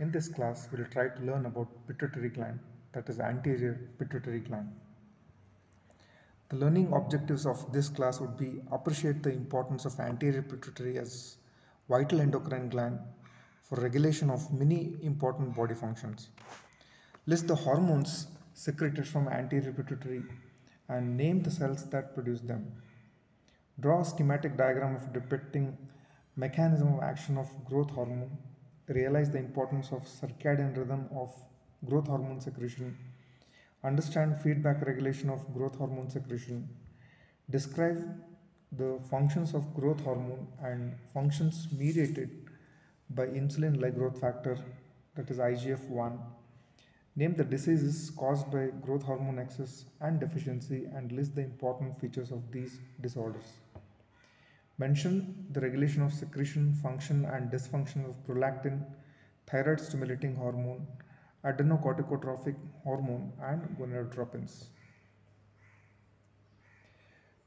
In this class, we'll try to learn about pituitary gland, that is anterior pituitary gland. The learning objectives of this class would be appreciate the importance of anterior pituitary as vital endocrine gland for regulation of many important body functions. List the hormones secreted from anterior pituitary and name the cells that produce them. Draw a schematic diagram of depicting mechanism of action of growth hormone. Realize the importance of circadian rhythm of growth hormone secretion. Understand feedback regulation of growth hormone secretion. Describe the functions of growth hormone and functions mediated by insulin like growth factor that is IGF-1 Name the diseases caused by growth hormone excess and deficiency and list the important features of these disorders. Mention the regulation of secretion, function, and dysfunction of prolactin, thyroid stimulating hormone, adrenocorticotropic hormone, and gonadotropins.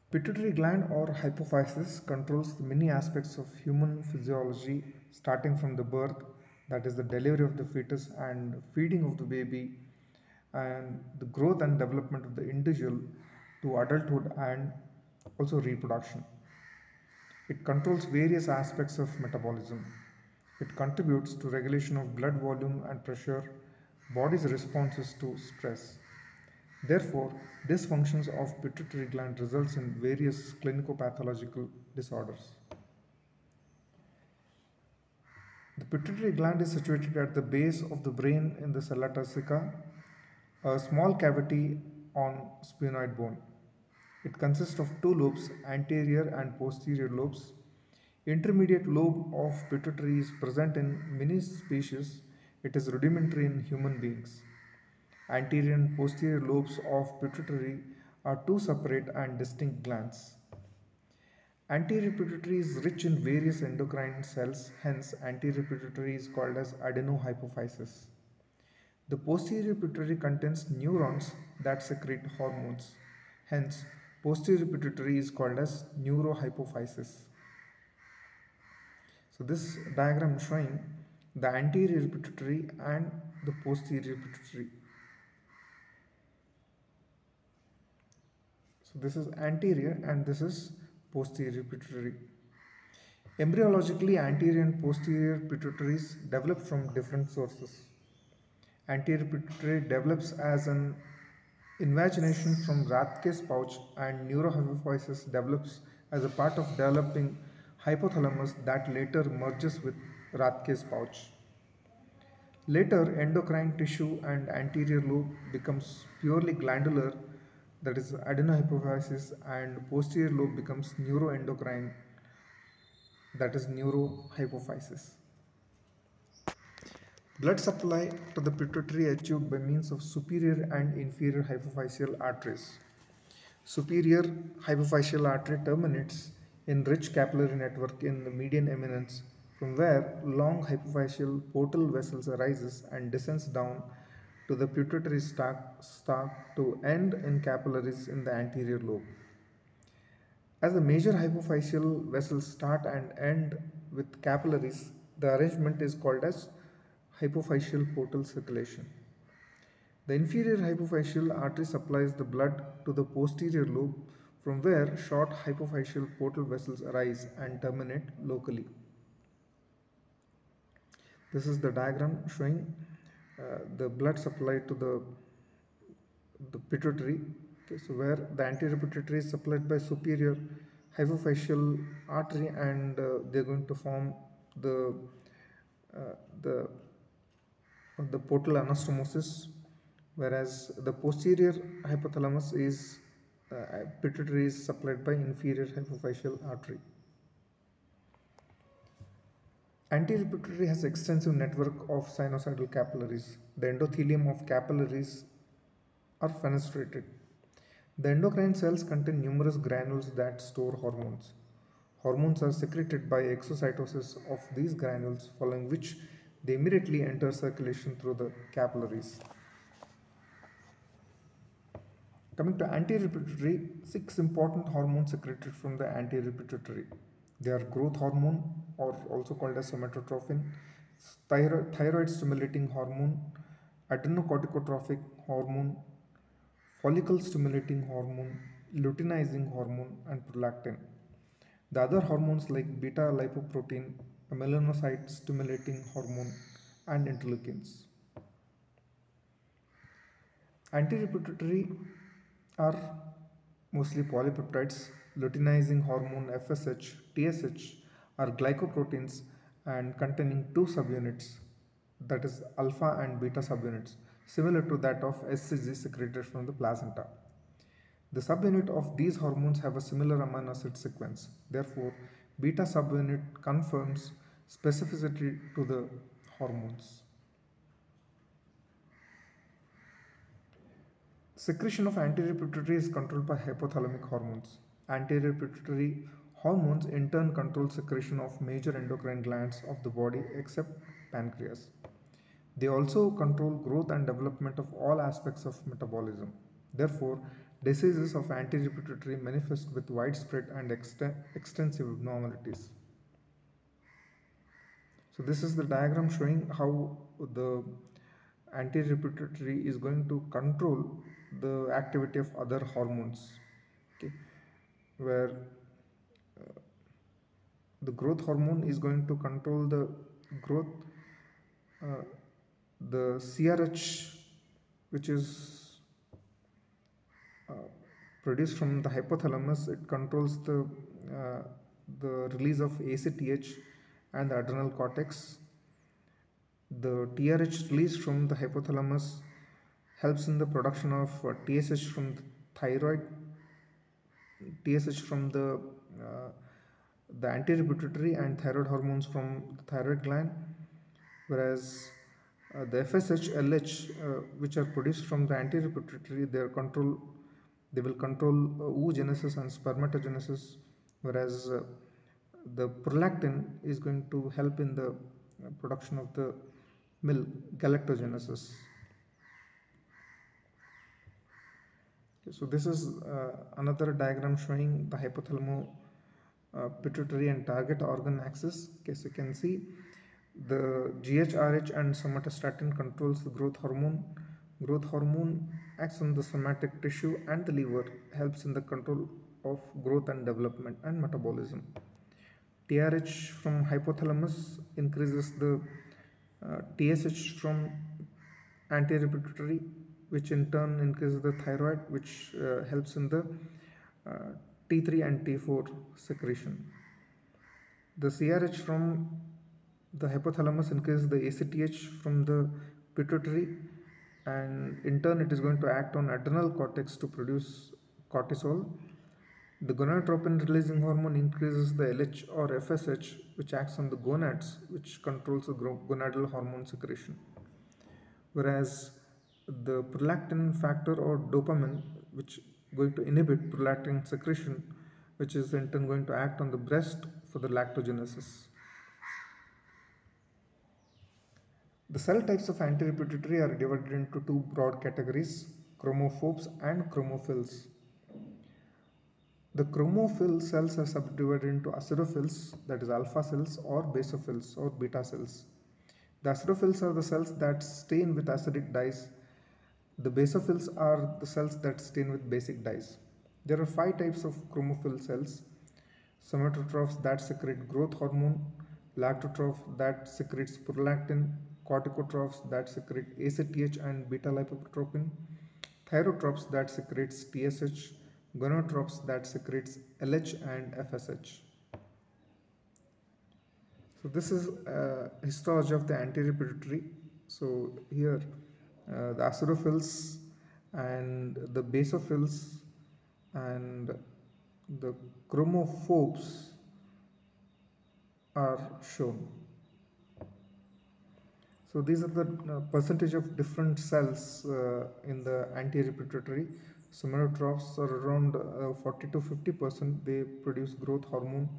Pituitary gland or hypophysis controls many aspects of human physiology starting from the birth that is the delivery of the fetus and feeding of the baby and the growth and development of the individual to adulthood and also reproduction. It controls various aspects of metabolism. It contributes to regulation of blood volume and pressure, body's responses to stress. Therefore, dysfunctions of pituitary gland results in various clinico-pathological disorders. The pituitary gland is situated at the base of the brain in the sella a small cavity on sphenoid bone. It consists of two lobes, anterior and posterior lobes. Intermediate lobe of pituitary is present in many species. It is rudimentary in human beings. Anterior and posterior lobes of pituitary are two separate and distinct glands. Anterior pituitary is rich in various endocrine cells, hence anterior pituitary is called as adenohypophysis. The posterior pituitary contains neurons that secrete hormones, hence posterior pituitary is called as neurohypophysis. So this diagram showing the anterior pituitary and the posterior pituitary. So this is anterior and this is posterior pituitary. Embryologically, anterior and posterior pituitaries develop from different sources. Anterior pituitary develops as an invagination from Rathke's pouch and neurohypophysis develops as a part of developing hypothalamus that later merges with Rathke's pouch. Later, endocrine tissue and anterior lobe becomes purely glandular that is adenohypophysis and posterior lobe becomes neuroendocrine that is neurohypophysis. Blood supply to the pituitary achieved by means of superior and inferior hypophyseal arteries. Superior hypophyseal artery terminates in rich capillary network in the median eminence from where long hypophyseal portal vessels arises and descends down to the pituitary stalk, stalk to end in capillaries in the anterior lobe. As the major hypophyseal vessels start and end with capillaries, the arrangement is called as hypophyseal portal circulation. The inferior hypophyseal artery supplies the blood to the posterior lobe from where short hypophyseal portal vessels arise and terminate locally. This is the diagram showing uh, the blood supply to the the pituitary okay so where the anterior pituitary is supplied by superior hypophyseal artery and uh, they're going to form the uh, the the portal anastomosis whereas the posterior hypothalamus is uh, pituitary is supplied by inferior hypophyseal artery Anterior pituitary has extensive network of sinusoidal capillaries. The endothelium of capillaries are fenestrated. The endocrine cells contain numerous granules that store hormones. Hormones are secreted by exocytosis of these granules following which they immediately enter circulation through the capillaries. Coming to anterior pituitary, six important hormones secreted from the anterior pituitary. They are growth hormone or also called as somatotropin, thyroid, thyroid stimulating hormone, adrenocorticotropic hormone, follicle stimulating hormone, luteinizing hormone, and prolactin. The other hormones like beta lipoprotein, melanocyte stimulating hormone, and interleukins. Anterior pituitary are mostly polypeptides, luteinizing hormone FSH, TSH are glycoproteins and containing two subunits that is alpha and beta subunits similar to that of SCG secreted from the placenta. The subunit of these hormones have a similar amino acid sequence. Therefore, beta subunit confirms specificity to the hormones. Secretion of anterior pituitary is controlled by hypothalamic hormones. Anterior pituitary hormones in turn control secretion of major endocrine glands of the body except pancreas. They also control growth and development of all aspects of metabolism. Therefore, diseases of anterior pituitary manifest with widespread and extensive abnormalities. So this is the diagram showing how the anterior pituitary is going to control the activity of other hormones okay where uh, the growth hormone is going to control the growth uh, the CRH which is produced from the hypothalamus it controls the uh, the release of ACTH and the adrenal cortex. The TRH released from the hypothalamus helps in the production of uh, TSH from the thyroid, TSH from the uh, the anterior pituitary and thyroid hormones from the thyroid gland, whereas uh, the FSH, LH, uh, which are produced from the anterior pituitary, they are control, they will control uh, oogenesis and spermatogenesis, whereas uh, the prolactin is going to help in the production of the milk galactogenesis. so this is uh, another diagram showing the hypothalamo uh, pituitary and target organ axis okay so you can see the GHRH and somatostatin controls the growth hormone growth hormone acts on the somatic tissue and the liver helps in the control of growth and development and metabolism TRH from hypothalamus increases the uh, TSH from anterior pituitary which in turn increases the thyroid which uh, helps in the uh, T3 and T4 secretion. The CRH from the hypothalamus increases the ACTH from the pituitary and in turn it is going to act on adrenal cortex to produce cortisol. The gonadotropin releasing hormone increases the LH or FSH which acts on the gonads which controls the gonadal hormone secretion. Whereas the prolactin factor or dopamine which going to inhibit prolactin secretion which is in turn going to act on the breast for the lactogenesis. The cell types of anterior pituitary are divided into two broad categories, chromophobes and chromophils. The chromophil cells are subdivided into acidophils, that is alpha cells, or basophils, or beta cells. The acidophils are the cells that stain with acidic dyes the basophils are the cells that stain with basic dyes. There are five types of chromophil cells. Somatotrophs that secrete growth hormone, lactotroph that secretes prolactin, corticotrophs that secrete ACTH and beta lipotropin, thyrotrophs that secretes TSH, gonadotrophs that secretes LH and FSH. So this is a histology of the anterior pituitary. So here uh, the acidophils and the basophils and the chromophobes are shown. So these are the uh, percentage of different cells uh, in the anterior pituitary. Somatotrophs are around uh, 40 to 50 percent. They produce growth hormone.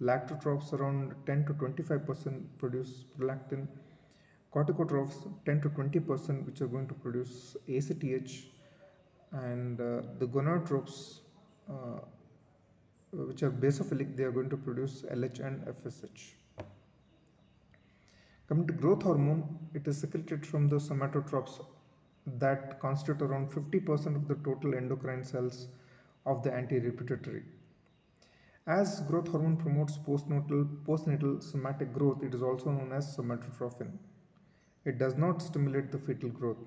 Lactotrophs around 10 to 25 percent produce prolactin corticotrophs 10 to 20 percent which are going to produce ACTH and uh, the gonadotrophs uh, which are basophilic they are going to produce LH and FSH. Coming to growth hormone, it is secreted from the somatotrophs that constitute around 50% of the total endocrine cells of the anterior pituitary. As growth hormone promotes postnatal, postnatal somatic growth, it is also known as somatotrophin. It does not stimulate the fetal growth.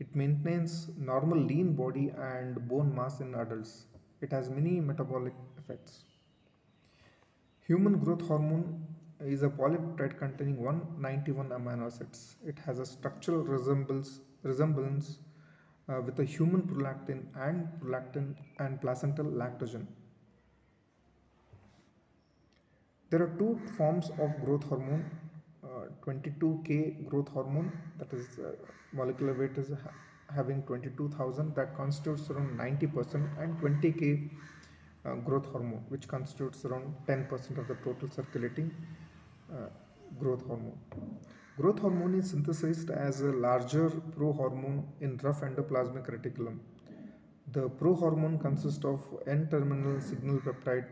It maintains normal lean body and bone mass in adults. It has many metabolic effects. Human growth hormone is a polypeptide containing 191 amino acids. It has a structural resemblance, resemblance uh, with a human prolactin and prolactin and placental lactogen. There are two forms of growth hormone. Uh, 22K growth hormone, that is uh, molecular weight is ha having 22,000, that constitutes around 90%, and 20K uh, growth hormone, which constitutes around 10% of the total circulating growth hormone. Growth hormone is synthesized as a larger prohormone in rough endoplasmic reticulum. The prohormone consists of N-terminal signal peptide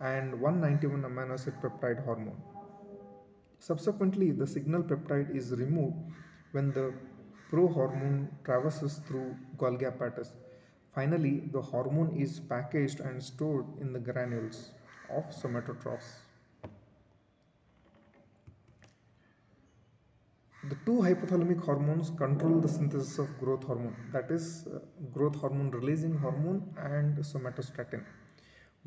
and 191 amino acid peptide hormone. Subsequently, the signal peptide is removed when the prohormone traverses through Golgi apparatus. Finally, the hormone is packaged and stored in the granules of somatotrophs. The two hypothalamic hormones control the synthesis of growth hormone, that is, uh, growth hormone releasing hormone and somatostatin.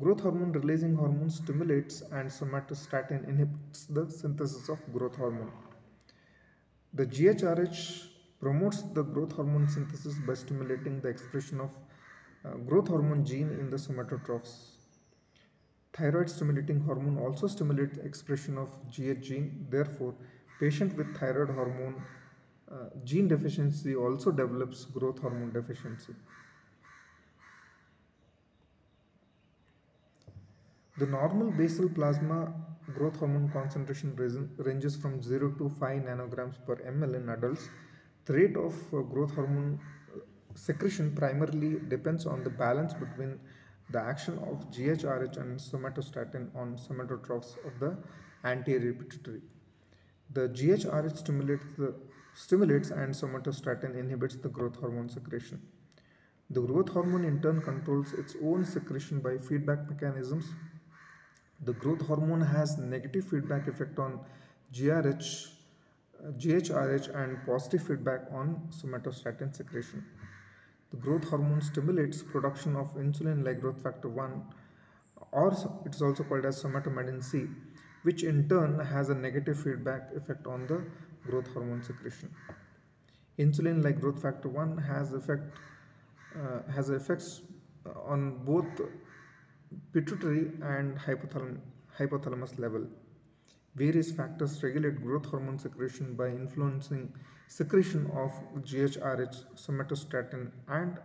Growth hormone releasing hormone stimulates and somatostatin inhibits the synthesis of growth hormone. The GHRH promotes the growth hormone synthesis by stimulating the expression of uh, growth hormone gene in the somatotrophs. Thyroid stimulating hormone also stimulates expression of GH gene. Therefore, patient with thyroid hormone uh, gene deficiency also develops growth hormone deficiency. The normal basal plasma growth hormone concentration ranges from 0 to 5 nanograms per ml in adults. The rate of uh, growth hormone uh, secretion primarily depends on the balance between the action of GHRH and somatostatin on somatotrophs of the anterior pituitary. The GHRH stimulates, the, stimulates and somatostatin inhibits the growth hormone secretion. The growth hormone in turn controls its own secretion by feedback mechanisms. The growth hormone has negative feedback effect on GRH, GHRH and positive feedback on somatostatin secretion. The growth hormone stimulates production of insulin-like growth factor 1 or it is also called as somatomedin C which in turn has a negative feedback effect on the growth hormone secretion. Insulin like growth factor 1 has effect uh, has effects on both pituitary and hypothalamus, hypothalamus level. Various factors regulate growth hormone secretion by influencing secretion of GHRH, somatostatin and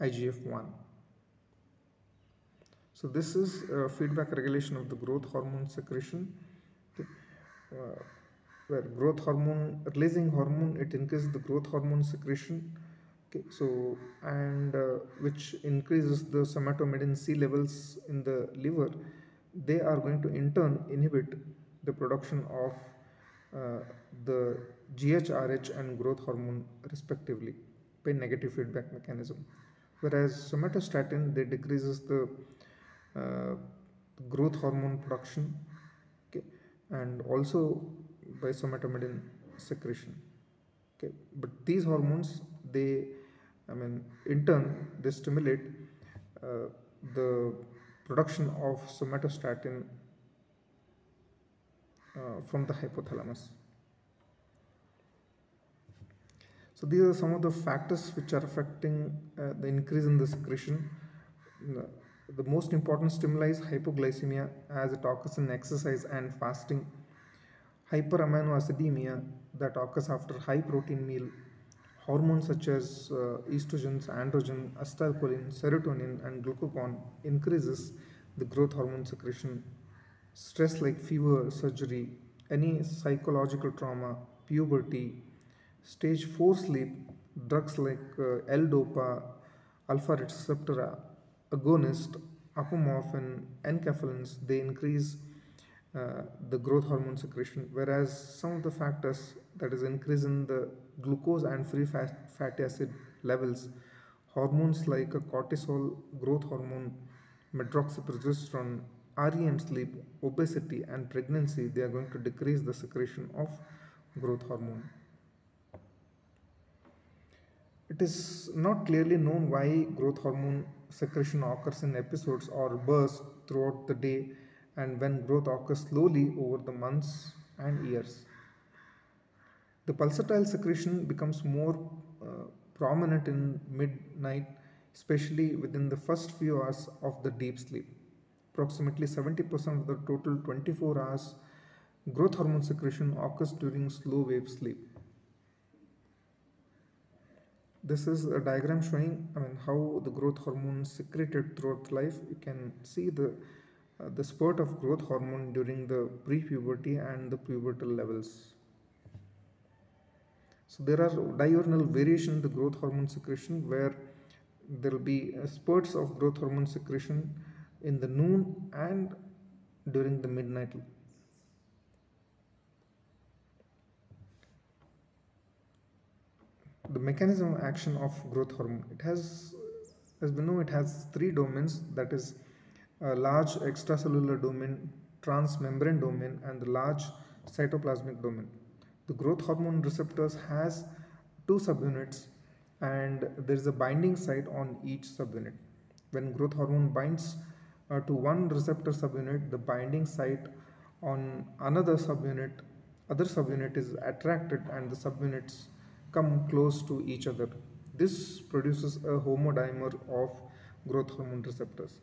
IGF-1. So this is uh, feedback regulation of the growth hormone secretion. Uh, where growth hormone releasing hormone it increases the growth hormone secretion. Okay. So and uh, which increases the somatomedin c levels in the liver. They are going to in turn inhibit the production of uh, the GHRH and growth hormone respectively by negative feedback mechanism. Whereas somatostatin they decreases the growth hormone production okay and also by somatomedin secretion okay. But these hormones they i mean in turn they stimulate uh, the production of somatostatin uh, from the hypothalamus. So these are some of the factors which are affecting uh, the increase in the secretion the most important stimuli is hypoglycemia as it occurs in exercise and fasting, hyperaminoacidemia that occurs after high protein meal, hormones such as uh, estrogens, androgen, acetylcholine, serotonin and glucagon increases the growth hormone secretion, stress like fever, surgery, any psychological trauma, puberty, stage 4 sleep, drugs like uh, L-DOPA, alpha receptor agonist, apomorphine, enkephalins, they increase uh, the growth hormone secretion whereas some of the factors that is increase in the glucose and free fat, fatty acid levels hormones like cortisol growth hormone medroxyprogesterone REM sleep obesity and pregnancy they are going to decrease the secretion of growth hormone. It is not clearly known why growth hormone secretion occurs in episodes or bursts throughout the day and when growth occurs slowly over the months and years. The pulsatile secretion becomes more uh, prominent in midnight, especially within the first few hours of the deep sleep. Approximately 70% of the total 24 hours growth hormone secretion occurs during slow wave sleep this is a diagram showing I mean how the growth hormone secreted throughout life. You can see the uh, the spurt of growth hormone during the pre-puberty and the pubertal levels. So there are diurnal variation in the growth hormone secretion where there will be uh, spurts of growth hormone secretion in the noon and during the midnight the mechanism of action of growth hormone. It has as we know it has three domains. That is a large extracellular domain transmembrane domain and the large cytoplasmic domain. The growth hormone receptors has two subunits and there is a binding site on each subunit. When growth hormone binds uh, to one receptor subunit the binding site on another subunit other subunit is attracted and the subunits come close to each other. This produces a homodimer of growth hormone receptors.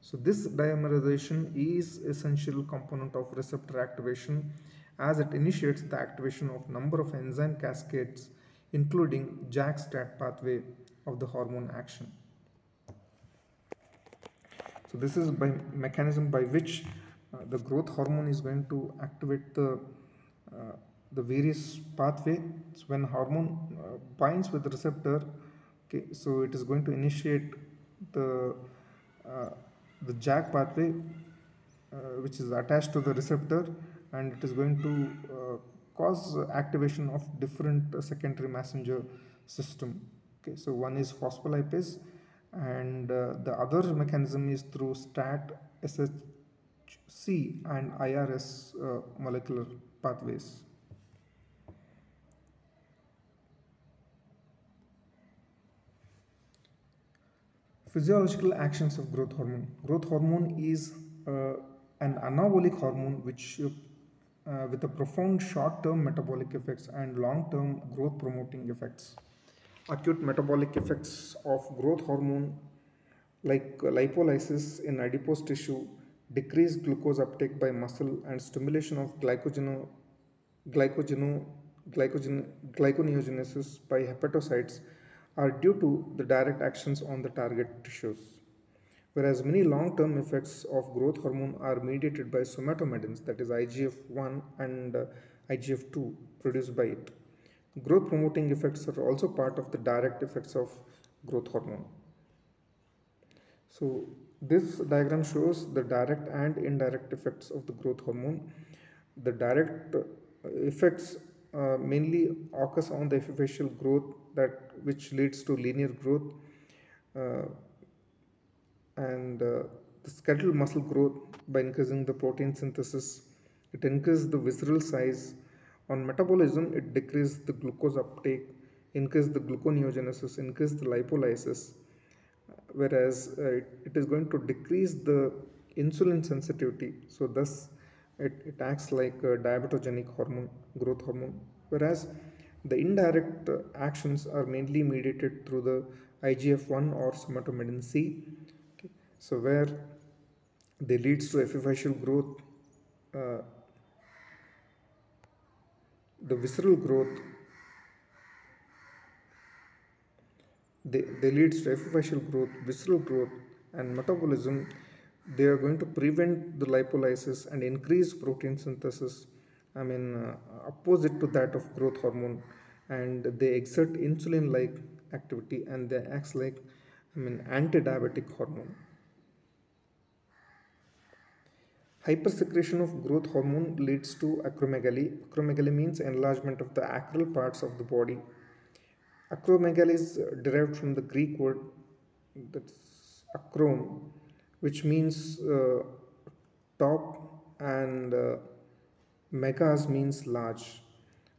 So this dimerization is essential component of receptor activation as it initiates the activation of number of enzyme cascades including JAK-STAT pathway of the hormone action. So this is by mechanism by which uh, the growth hormone is going to activate the uh, the various pathways when hormone uh, binds with the receptor okay so it is going to initiate the uh, the JAK pathway uh, which is attached to the receptor and it is going to uh, cause activation of different secondary messenger system okay. So one is phospholipase and uh, the other mechanism is through STAT SHC and IRS uh, molecular pathways Physiological actions of growth hormone. Growth hormone is uh, an anabolic hormone which uh, with a profound short-term metabolic effects and long-term growth promoting effects. Acute metabolic effects of growth hormone like lipolysis in adipose tissue, decreased glucose uptake by muscle and stimulation of glycogen, glycogen, glycogen, glyconeogenesis by hepatocytes are due to the direct actions on the target tissues. Whereas many long-term effects of growth hormone are mediated by somatomedins that is IGF-1 and uh, IGF-2 produced by it. Growth promoting effects are also part of the direct effects of growth hormone. So this diagram shows the direct and indirect effects of the growth hormone. The direct uh, effects uh, mainly occurs on the epiphyseal growth that which leads to linear growth uh, and uh, the skeletal muscle growth by increasing the protein synthesis. It increases the visceral size. On metabolism it decreases the glucose uptake increase the gluconeogenesis increase the lipolysis whereas uh, it, it is going to decrease the insulin sensitivity. So thus it, it acts like a diabetogenic hormone growth hormone whereas the indirect actions are mainly mediated through the IGF-1 or somatomedin C. Okay. So where they leads to epiphyseal growth, uh, the visceral growth, they, they leads to epiphyseal growth, visceral growth and metabolism. They are going to prevent the lipolysis and increase protein synthesis I mean uh, opposite to that of growth hormone and they exert insulin like activity and they acts like I mean anti-diabetic hormone. Hypersecretion of growth hormone leads to acromegaly. Acromegaly means enlargement of the acral parts of the body. Acromegaly is derived from the Greek word that's acron, which means uh, top and uh, megas means large.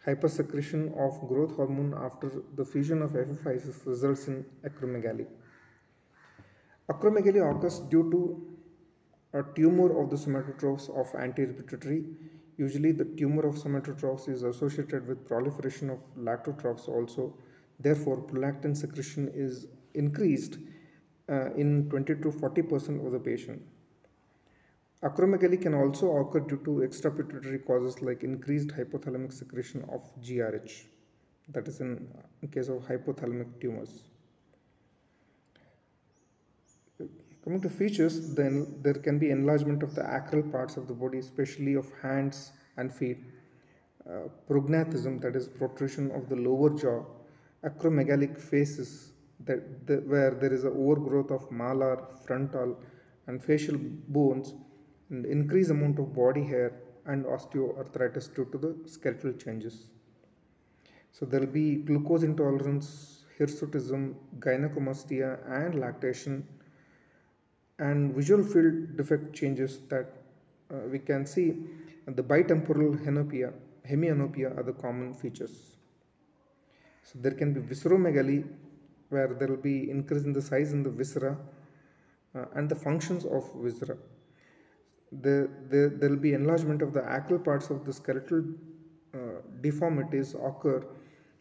Hypersecretion of growth hormone after the fusion of epiphyses results in acromegaly. Acromegaly occurs due to a tumor of the somatotrophs of anterior pituitary. Usually the tumor of somatotrophs is associated with proliferation of lactotrophs also. Therefore, prolactin secretion is increased uh, in 20 to 40% of the patient. Acromegaly can also occur due to extrapituitary causes like increased hypothalamic secretion of GRH. That is in, in case of hypothalamic tumors. Coming to features, then there can be enlargement of the acral parts of the body, especially of hands and feet. Uh, prognathism, that is protrusion of the lower jaw. Acromegalic faces, that the, where there is an overgrowth of malar, frontal, and facial bones, and increased amount of body hair and osteoarthritis due to the skeletal changes. So there will be glucose intolerance, hirsutism, gynecomastia, and lactation and visual field defect changes that uh, we can see the bitemporal henopia, hemianopia are the common features. So there can be visceromegaly where there will be increase in the size in the viscera uh, and the functions of viscera. The, the, there will be enlargement of the acral parts of the skeletal uh, deformities occur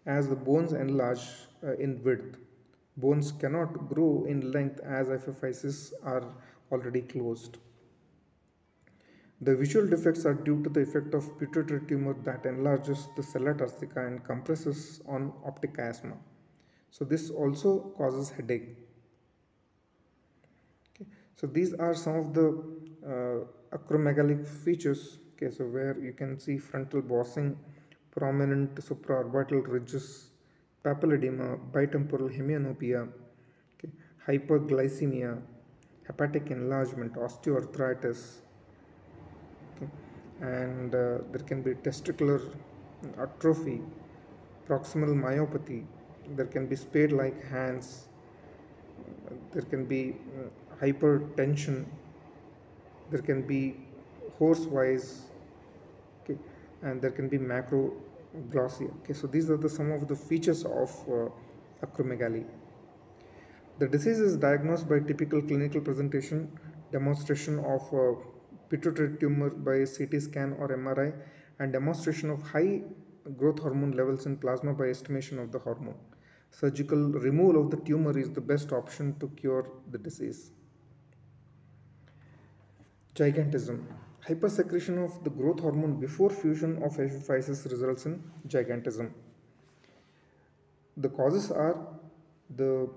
as the bones enlarge uh, in width bones cannot grow in length as epiphyses are already closed. The visual defects are due to the effect of pituitary tumor that enlarges the sella turcica and compresses on optic chiasma. So this also causes headache. Okay. So these are some of the uh, acromegalic features. Okay, so where you can see frontal bossing, prominent supraorbital ridges, papilledema, bitemporal hemianopia, okay, hyperglycemia, hepatic enlargement, osteoarthritis, okay, and uh, there can be testicular atrophy, proximal myopathy, there can be spade-like hands, there can be uh, hypertension, there can be horse-wise, okay, and there can be macro glossia. Okay, so these are the some of the features of uh, acromegaly. The disease is diagnosed by typical clinical presentation, demonstration of uh, pituitary tumor by CT scan or MRI, and demonstration of high growth hormone levels in plasma by estimation of the hormone. Surgical removal of the tumor is the best option to cure the disease. Gigantism. Hypersecretion of the growth hormone before fusion of epiphyses results in gigantism. The causes are the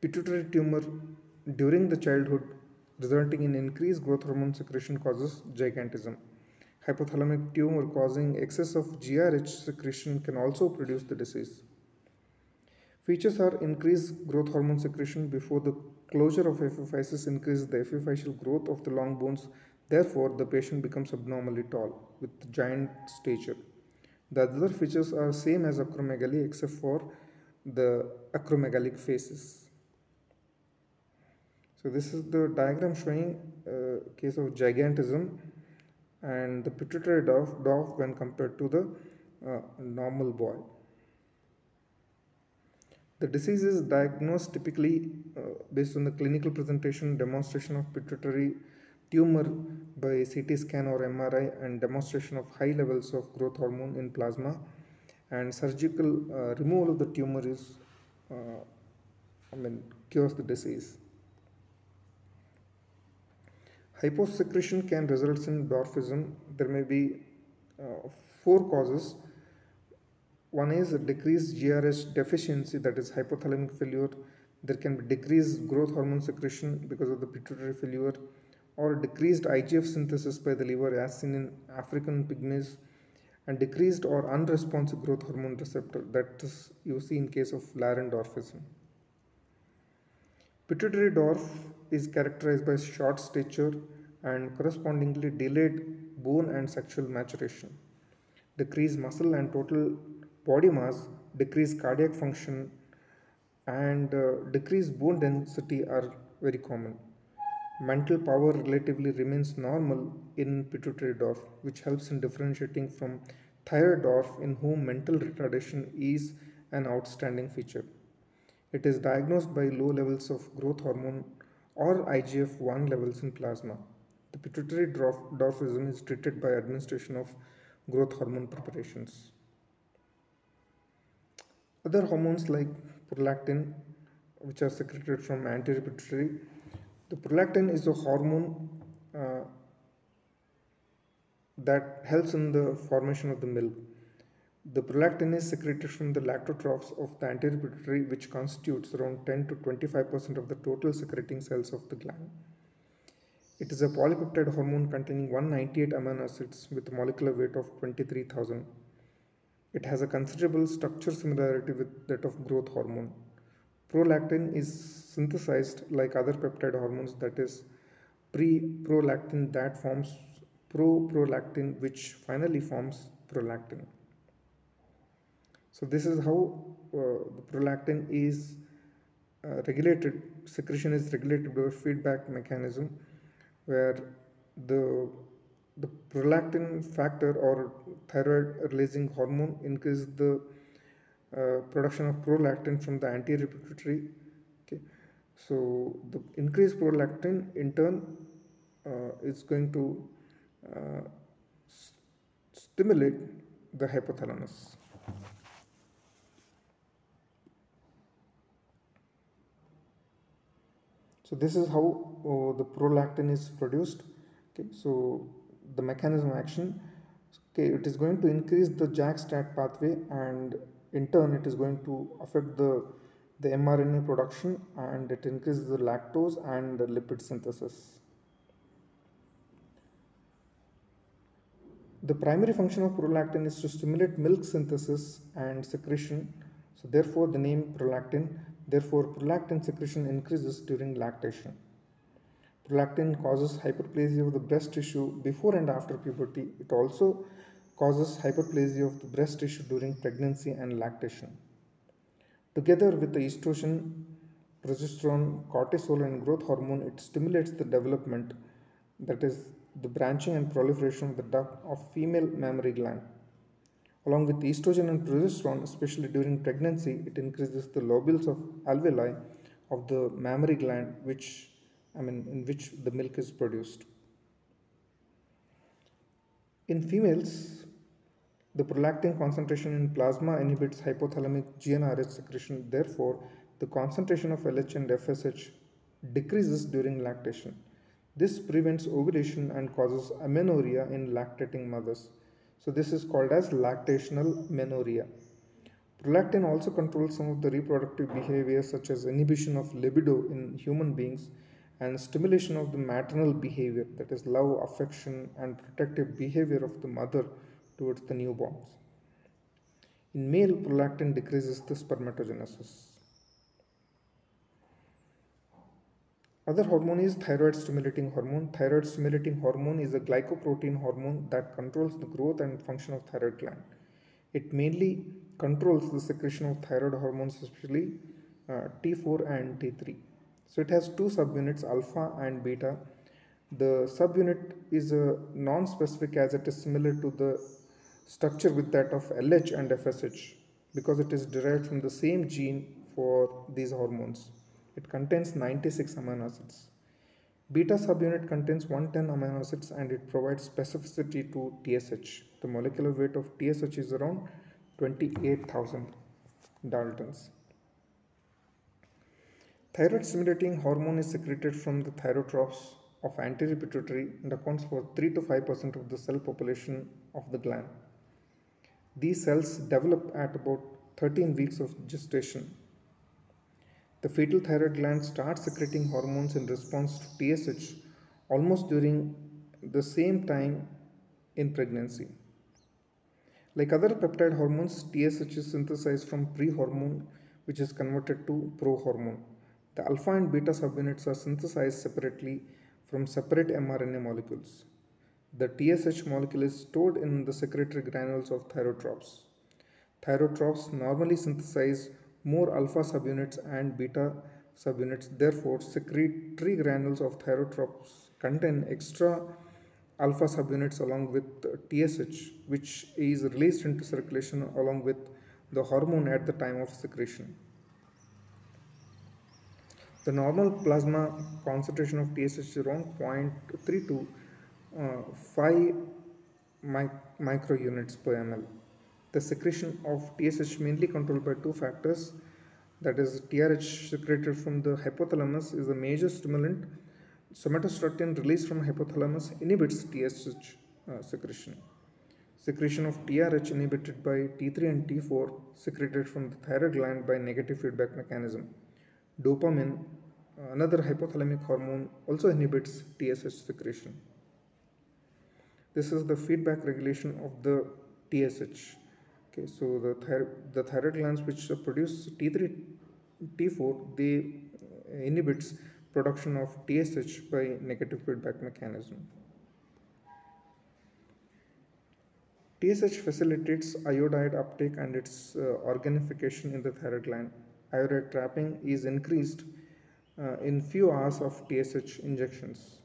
pituitary tumor during the childhood resulting in increased growth hormone secretion causes gigantism. Hypothalamic tumor causing excess of GRH secretion can also produce the disease. Features are increased growth hormone secretion before the closure of epiphysis increases the epiphyseal growth of the long bones Therefore, the patient becomes abnormally tall with giant stature. The other features are same as acromegaly except for the acromegalic faces. So this is the diagram showing uh, case of gigantism and the pituitary dwarf, dwarf when compared to the uh, normal boy. The disease is diagnosed typically uh, based on the clinical presentation, demonstration of pituitary tumor by CT scan or MRI and demonstration of high levels of growth hormone in plasma and surgical uh, removal of the tumor is uh, I mean cures the disease. Hyposecretion can result in dwarfism. There may be uh, four causes. One is decreased GRH deficiency that is hypothalamic failure. There can be decreased growth hormone secretion because of the pituitary failure or decreased IGF synthesis by the liver as seen in African pygmies and decreased or unresponsive growth hormone receptor that is you see in case of Laron dwarfism. Pituitary dwarf is characterized by short stature, and correspondingly delayed bone and sexual maturation. Decreased muscle and total body mass, decreased cardiac function, and uh, decreased bone density are very common. Mental power relatively remains normal in pituitary dwarf, which helps in differentiating from thyroid dwarf in whom mental retardation is an outstanding feature. It is diagnosed by low levels of growth hormone or IGF-1 levels in plasma. The pituitary dwarfism is treated by administration of growth hormone preparations. Other hormones like prolactin, which are secreted from anterior pituitary, the prolactin is a hormone uh, that helps in the formation of the milk. The prolactin is secreted from the lactotrophs of the anterior pituitary, which constitutes around 10 to 25% of the total secreting cells of the gland. It is a polypeptide hormone containing 198 amino acids with a molecular weight of 23,000. It has a considerable structure similarity with that of growth hormone. Prolactin is synthesized like other peptide hormones that is pre-prolactin that forms pro-prolactin which finally forms prolactin. So this is how uh, prolactin is uh, regulated, secretion is regulated by a feedback mechanism where the the prolactin factor or thyroid releasing hormone increases the uh, production of prolactin from the anterior pituitary okay? So the increased prolactin in turn uh, is going to uh, stimulate the hypothalamus. So this is how uh, the prolactin is produced okay? So the mechanism action okay it is going to increase the JAK-STAT pathway and in turn it is going to affect the the mRNA production and it increases the lactose and the lipid synthesis. The primary function of prolactin is to stimulate milk synthesis and secretion. So therefore the name prolactin. Therefore prolactin secretion increases during lactation. Prolactin causes hyperplasia of the breast tissue before and after puberty. It also causes hyperplasia of the breast tissue during pregnancy and lactation. Together with the estrogen, progesterone, cortisol and growth hormone, it stimulates the development, that is the branching and proliferation of the duct of female mammary gland. Along with estrogen and progesterone, especially during pregnancy, it increases the lobules of alveoli of the mammary gland which I mean, in which the milk is produced. In females, the prolactin concentration in plasma inhibits hypothalamic GnRH secretion. Therefore, the concentration of LH and FSH decreases during lactation. This prevents ovulation and causes amenorrhea in lactating mothers. So this is called as lactational menorrhea. Prolactin also controls some of the reproductive behaviors such as inhibition of libido in human beings and stimulation of the maternal behavior that is love affection and protective behavior of the mother towards the newborns. In male prolactin decreases the spermatogenesis. Other hormone is thyroid stimulating hormone. Thyroid stimulating hormone is a glycoprotein hormone that controls the growth and function of thyroid gland. It mainly controls the secretion of thyroid hormones especially uh, T4 and T3 so it has two subunits alpha and beta. The subunit is a non-specific as it is similar to the structure with that of LH and FSH because it is derived from the same gene for these hormones. It contains 96 amino acids. Beta subunit contains 110 amino acids and it provides specificity to TSH. The molecular weight of TSH is around 28,000 Daltons. Thyroid stimulating hormone is secreted from the thyrotrophs of anterior pituitary and accounts for 3 to 5% of the cell population of the gland. These cells develop at about 13 weeks of gestation. The fetal thyroid gland starts secreting hormones in response to TSH almost during the same time in pregnancy. Like other peptide hormones, TSH is synthesized from pre-hormone which is converted to prohormone. The alpha and beta subunits are synthesized separately from separate mRNA molecules. The TSH molecule is stored in the secretory granules of thyrotropes. Thyrotropes normally synthesize more alpha subunits and beta subunits. Therefore, secretory granules of thyrotropes contain extra alpha subunits along with TSH, which is released into circulation along with the hormone at the time of secretion. The normal plasma concentration of TSH is around 0.3 to uh, 5 mic microunits per ml. The secretion of TSH mainly controlled by two factors that is TRH secreted from the hypothalamus is a major stimulant. Somatostatin released from hypothalamus inhibits TSH uh, secretion. Secretion of TRH inhibited by T3 and T4 secreted from the thyroid gland by negative feedback mechanism. Dopamine, another hypothalamic hormone, also inhibits TSH secretion. This is the feedback regulation of the TSH. Okay, so the, the thyroid glands which produce T3, T4, they inhibits production of TSH by negative feedback mechanism. TSH facilitates iodide uptake and its uh, organification in the thyroid gland. Iodide trapping is increased uh, in few hours of TSH injections.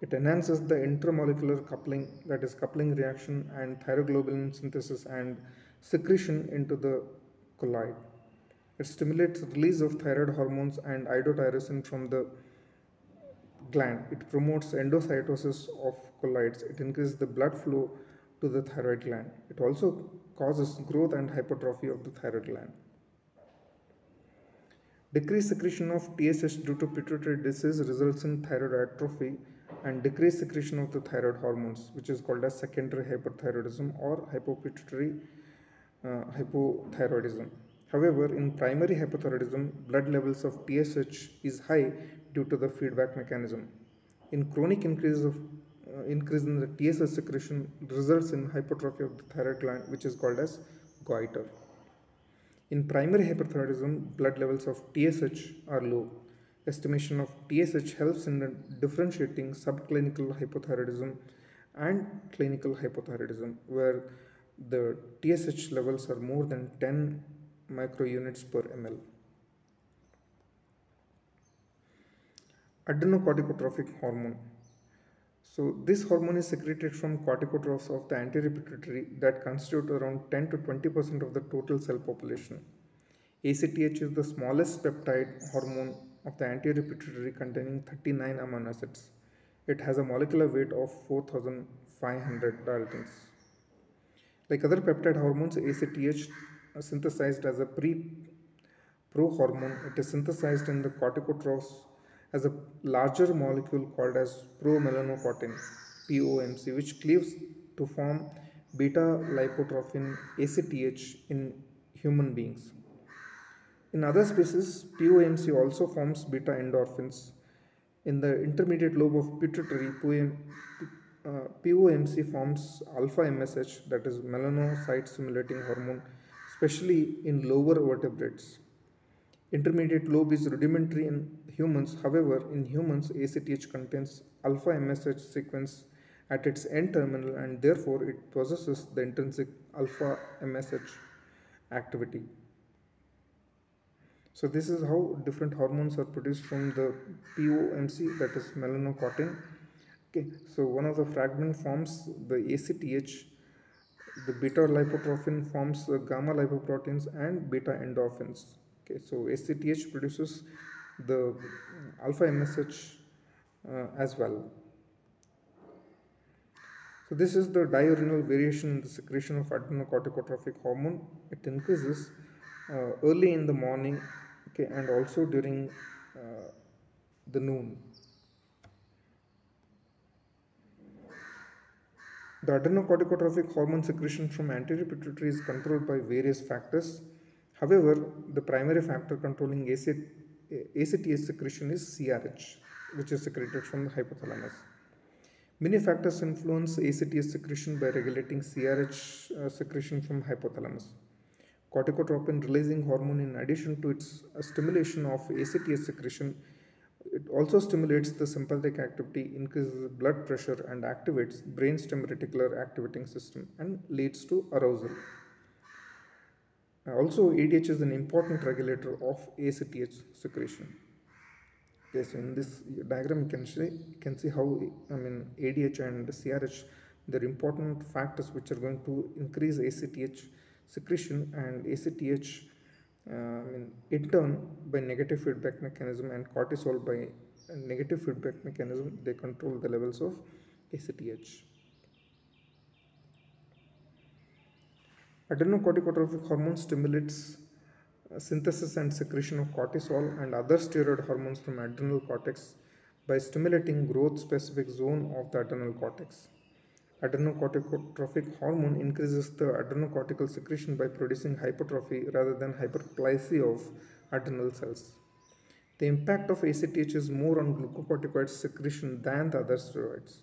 It enhances the intramolecular coupling, that is coupling reaction and thyroglobulin synthesis and secretion into the colloid. It stimulates release of thyroid hormones and iodotyrosine from the gland. It promotes endocytosis of colloids. It increases the blood flow to the thyroid gland. It also causes growth and hypertrophy of the thyroid gland. Decreased secretion of TSH due to pituitary disease results in thyroid atrophy and decreased secretion of the thyroid hormones, which is called as secondary hyperthyroidism or hypopituitary uh, hypothyroidism. However, in primary hypothyroidism, blood levels of TSH is high due to the feedback mechanism. In chronic increase of uh, increase in the TSH secretion results in hypertrophy of the thyroid gland, which is called as goiter. In primary hyperthyroidism, blood levels of TSH are low. Estimation of TSH helps in differentiating subclinical hypothyroidism and clinical hypothyroidism, where the TSH levels are more than 10 microunits per ml. Adrenocorticotropic hormone. So this hormone is secreted from corticotrophs of the anterior pituitary that constitute around 10 to 20% of the total cell population. ACTH is the smallest peptide hormone of the anterior pituitary containing 39 amino acids. It has a molecular weight of 4500 daltons. Like other peptide hormones, ACTH is synthesized as a pre prohormone. It is synthesized in the corticotrophs as a larger molecule called as promelanocortin POMC which cleaves to form beta lipotrophin ACTH in human beings. In other species, POMC also forms beta endorphins. In the intermediate lobe of pituitary, POMC uh, forms alpha MSH that is melanocyte stimulating hormone especially in lower vertebrates. Intermediate lobe is rudimentary in humans. However, in humans, ACTH contains alpha MSH sequence at its end terminal and therefore it possesses the intrinsic alpha MSH activity. So this is how different hormones are produced from the POMC that is melanocortin. Okay, so one of the fragment forms the ACTH the beta lipotrophin forms uh, gamma lipoproteins and beta endorphins. Okay, so ACTH produces the alpha MSH uh, as well. So this is the diurnal variation in the secretion of adrenocorticotropic hormone. It increases uh, early in the morning okay, and also during uh, the noon. The adrenocorticotropic hormone secretion from anterior pituitary is controlled by various factors. However, the primary factor controlling ACTH secretion is CRH, which is secreted from the hypothalamus. Many factors influence ACTH secretion by regulating CRH uh, secretion from hypothalamus. Corticotropin releasing hormone in addition to its uh, stimulation of ACTH secretion It also stimulates the sympathetic activity, increases blood pressure, and activates brainstem reticular activating system and leads to arousal. Also, ADH is an important regulator of ACTH secretion. Okay, so in this diagram you can see, you can see how I mean ADH and CRH they're important factors which are going to increase ACTH secretion and ACTH uh, I mean, in turn by negative feedback mechanism and cortisol by negative feedback mechanism they control the levels of ACTH. Adrenocorticotropic hormone stimulates uh, synthesis and secretion of cortisol and other steroid hormones from adrenal cortex by stimulating growth specific zone of the adrenal cortex. Adrenocorticotropic hormone increases the adrenocortical secretion by producing hypertrophy rather than hyperplasia of adrenal cells. The impact of ACTH is more on glucocorticoid secretion than the other steroids.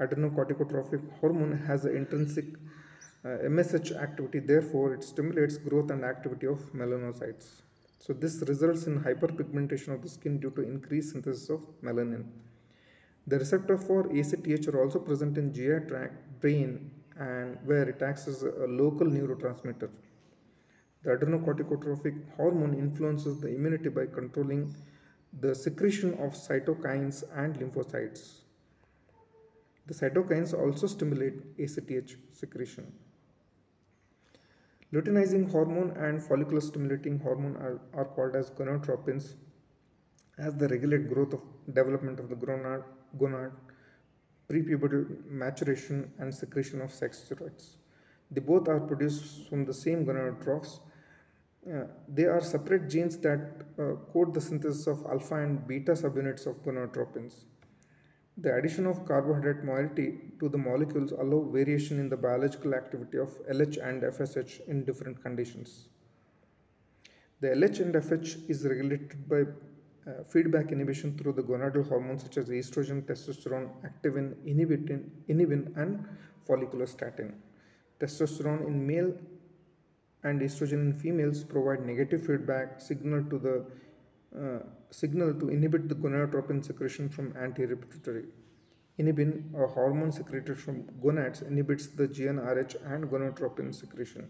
Adrenocorticotropic hormone has an intrinsic Uh, MSH activity, therefore, it stimulates growth and activity of melanocytes. So, this results in hyperpigmentation of the skin due to increased synthesis of melanin. The receptor for ACTH are also present in GI tract, brain, and where it acts as a local neurotransmitter. The adrenocorticotropic hormone influences the immunity by controlling the secretion of cytokines and lymphocytes. The cytokines also stimulate ACTH secretion. Luteinizing hormone and follicular stimulating hormone are, are called as gonadotropins as they regulate growth of development of the gonad gonad, prepubertal maturation and secretion of sex steroids. They both are produced from the same gonadotrophs. Uh, they are separate genes that uh, code the synthesis of alpha and beta subunits of gonadotropins. The addition of carbohydrate moiety to the molecules allow variation in the biological activity of LH and FSH in different conditions. The LH and FH is regulated by uh, feedback inhibition through the gonadal hormones such as estrogen, testosterone, activin, inhibin, inhibin and folliculostatin. Testosterone in male and estrogen in females provide negative feedback signal to the uh, signal to inhibit the gonadotropin secretion from anterior pituitary. Inhibin, a hormone secreted from gonads, inhibits the GnRH and gonadotropin secretion.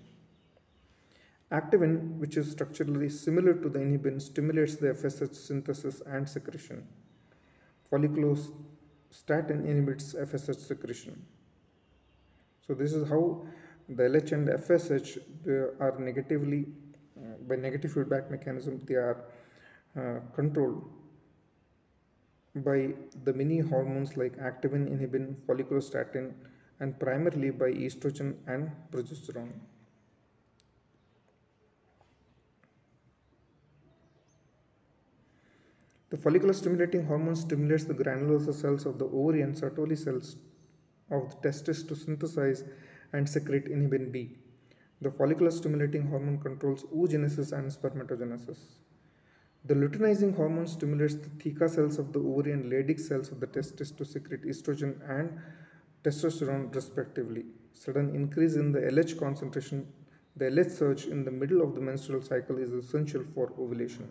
Activin, which is structurally similar to the inhibin, stimulates the FSH synthesis and secretion. Folliculostatin inhibits FSH secretion. So this is how the LH and FSH are negatively, uh, by negative feedback mechanism, they are uh, controlled by the many hormones like activin, inhibin, folliculostatin, and primarily by estrogen and progesterone. The follicular stimulating hormone stimulates the granulosa cells of the ovary and Sertoli cells of the testis to synthesize and secrete inhibin B. The follicular stimulating hormone controls oogenesis and spermatogenesis. The luteinizing hormone stimulates the theca cells of the ovary and Leydig cells of the testis to secrete estrogen and testosterone respectively. Sudden increase in the LH concentration, the LH surge in the middle of the menstrual cycle is essential for ovulation.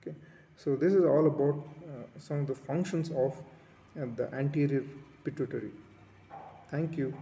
Okay, So this is all about uh, some of the functions of uh, the anterior pituitary. Thank you.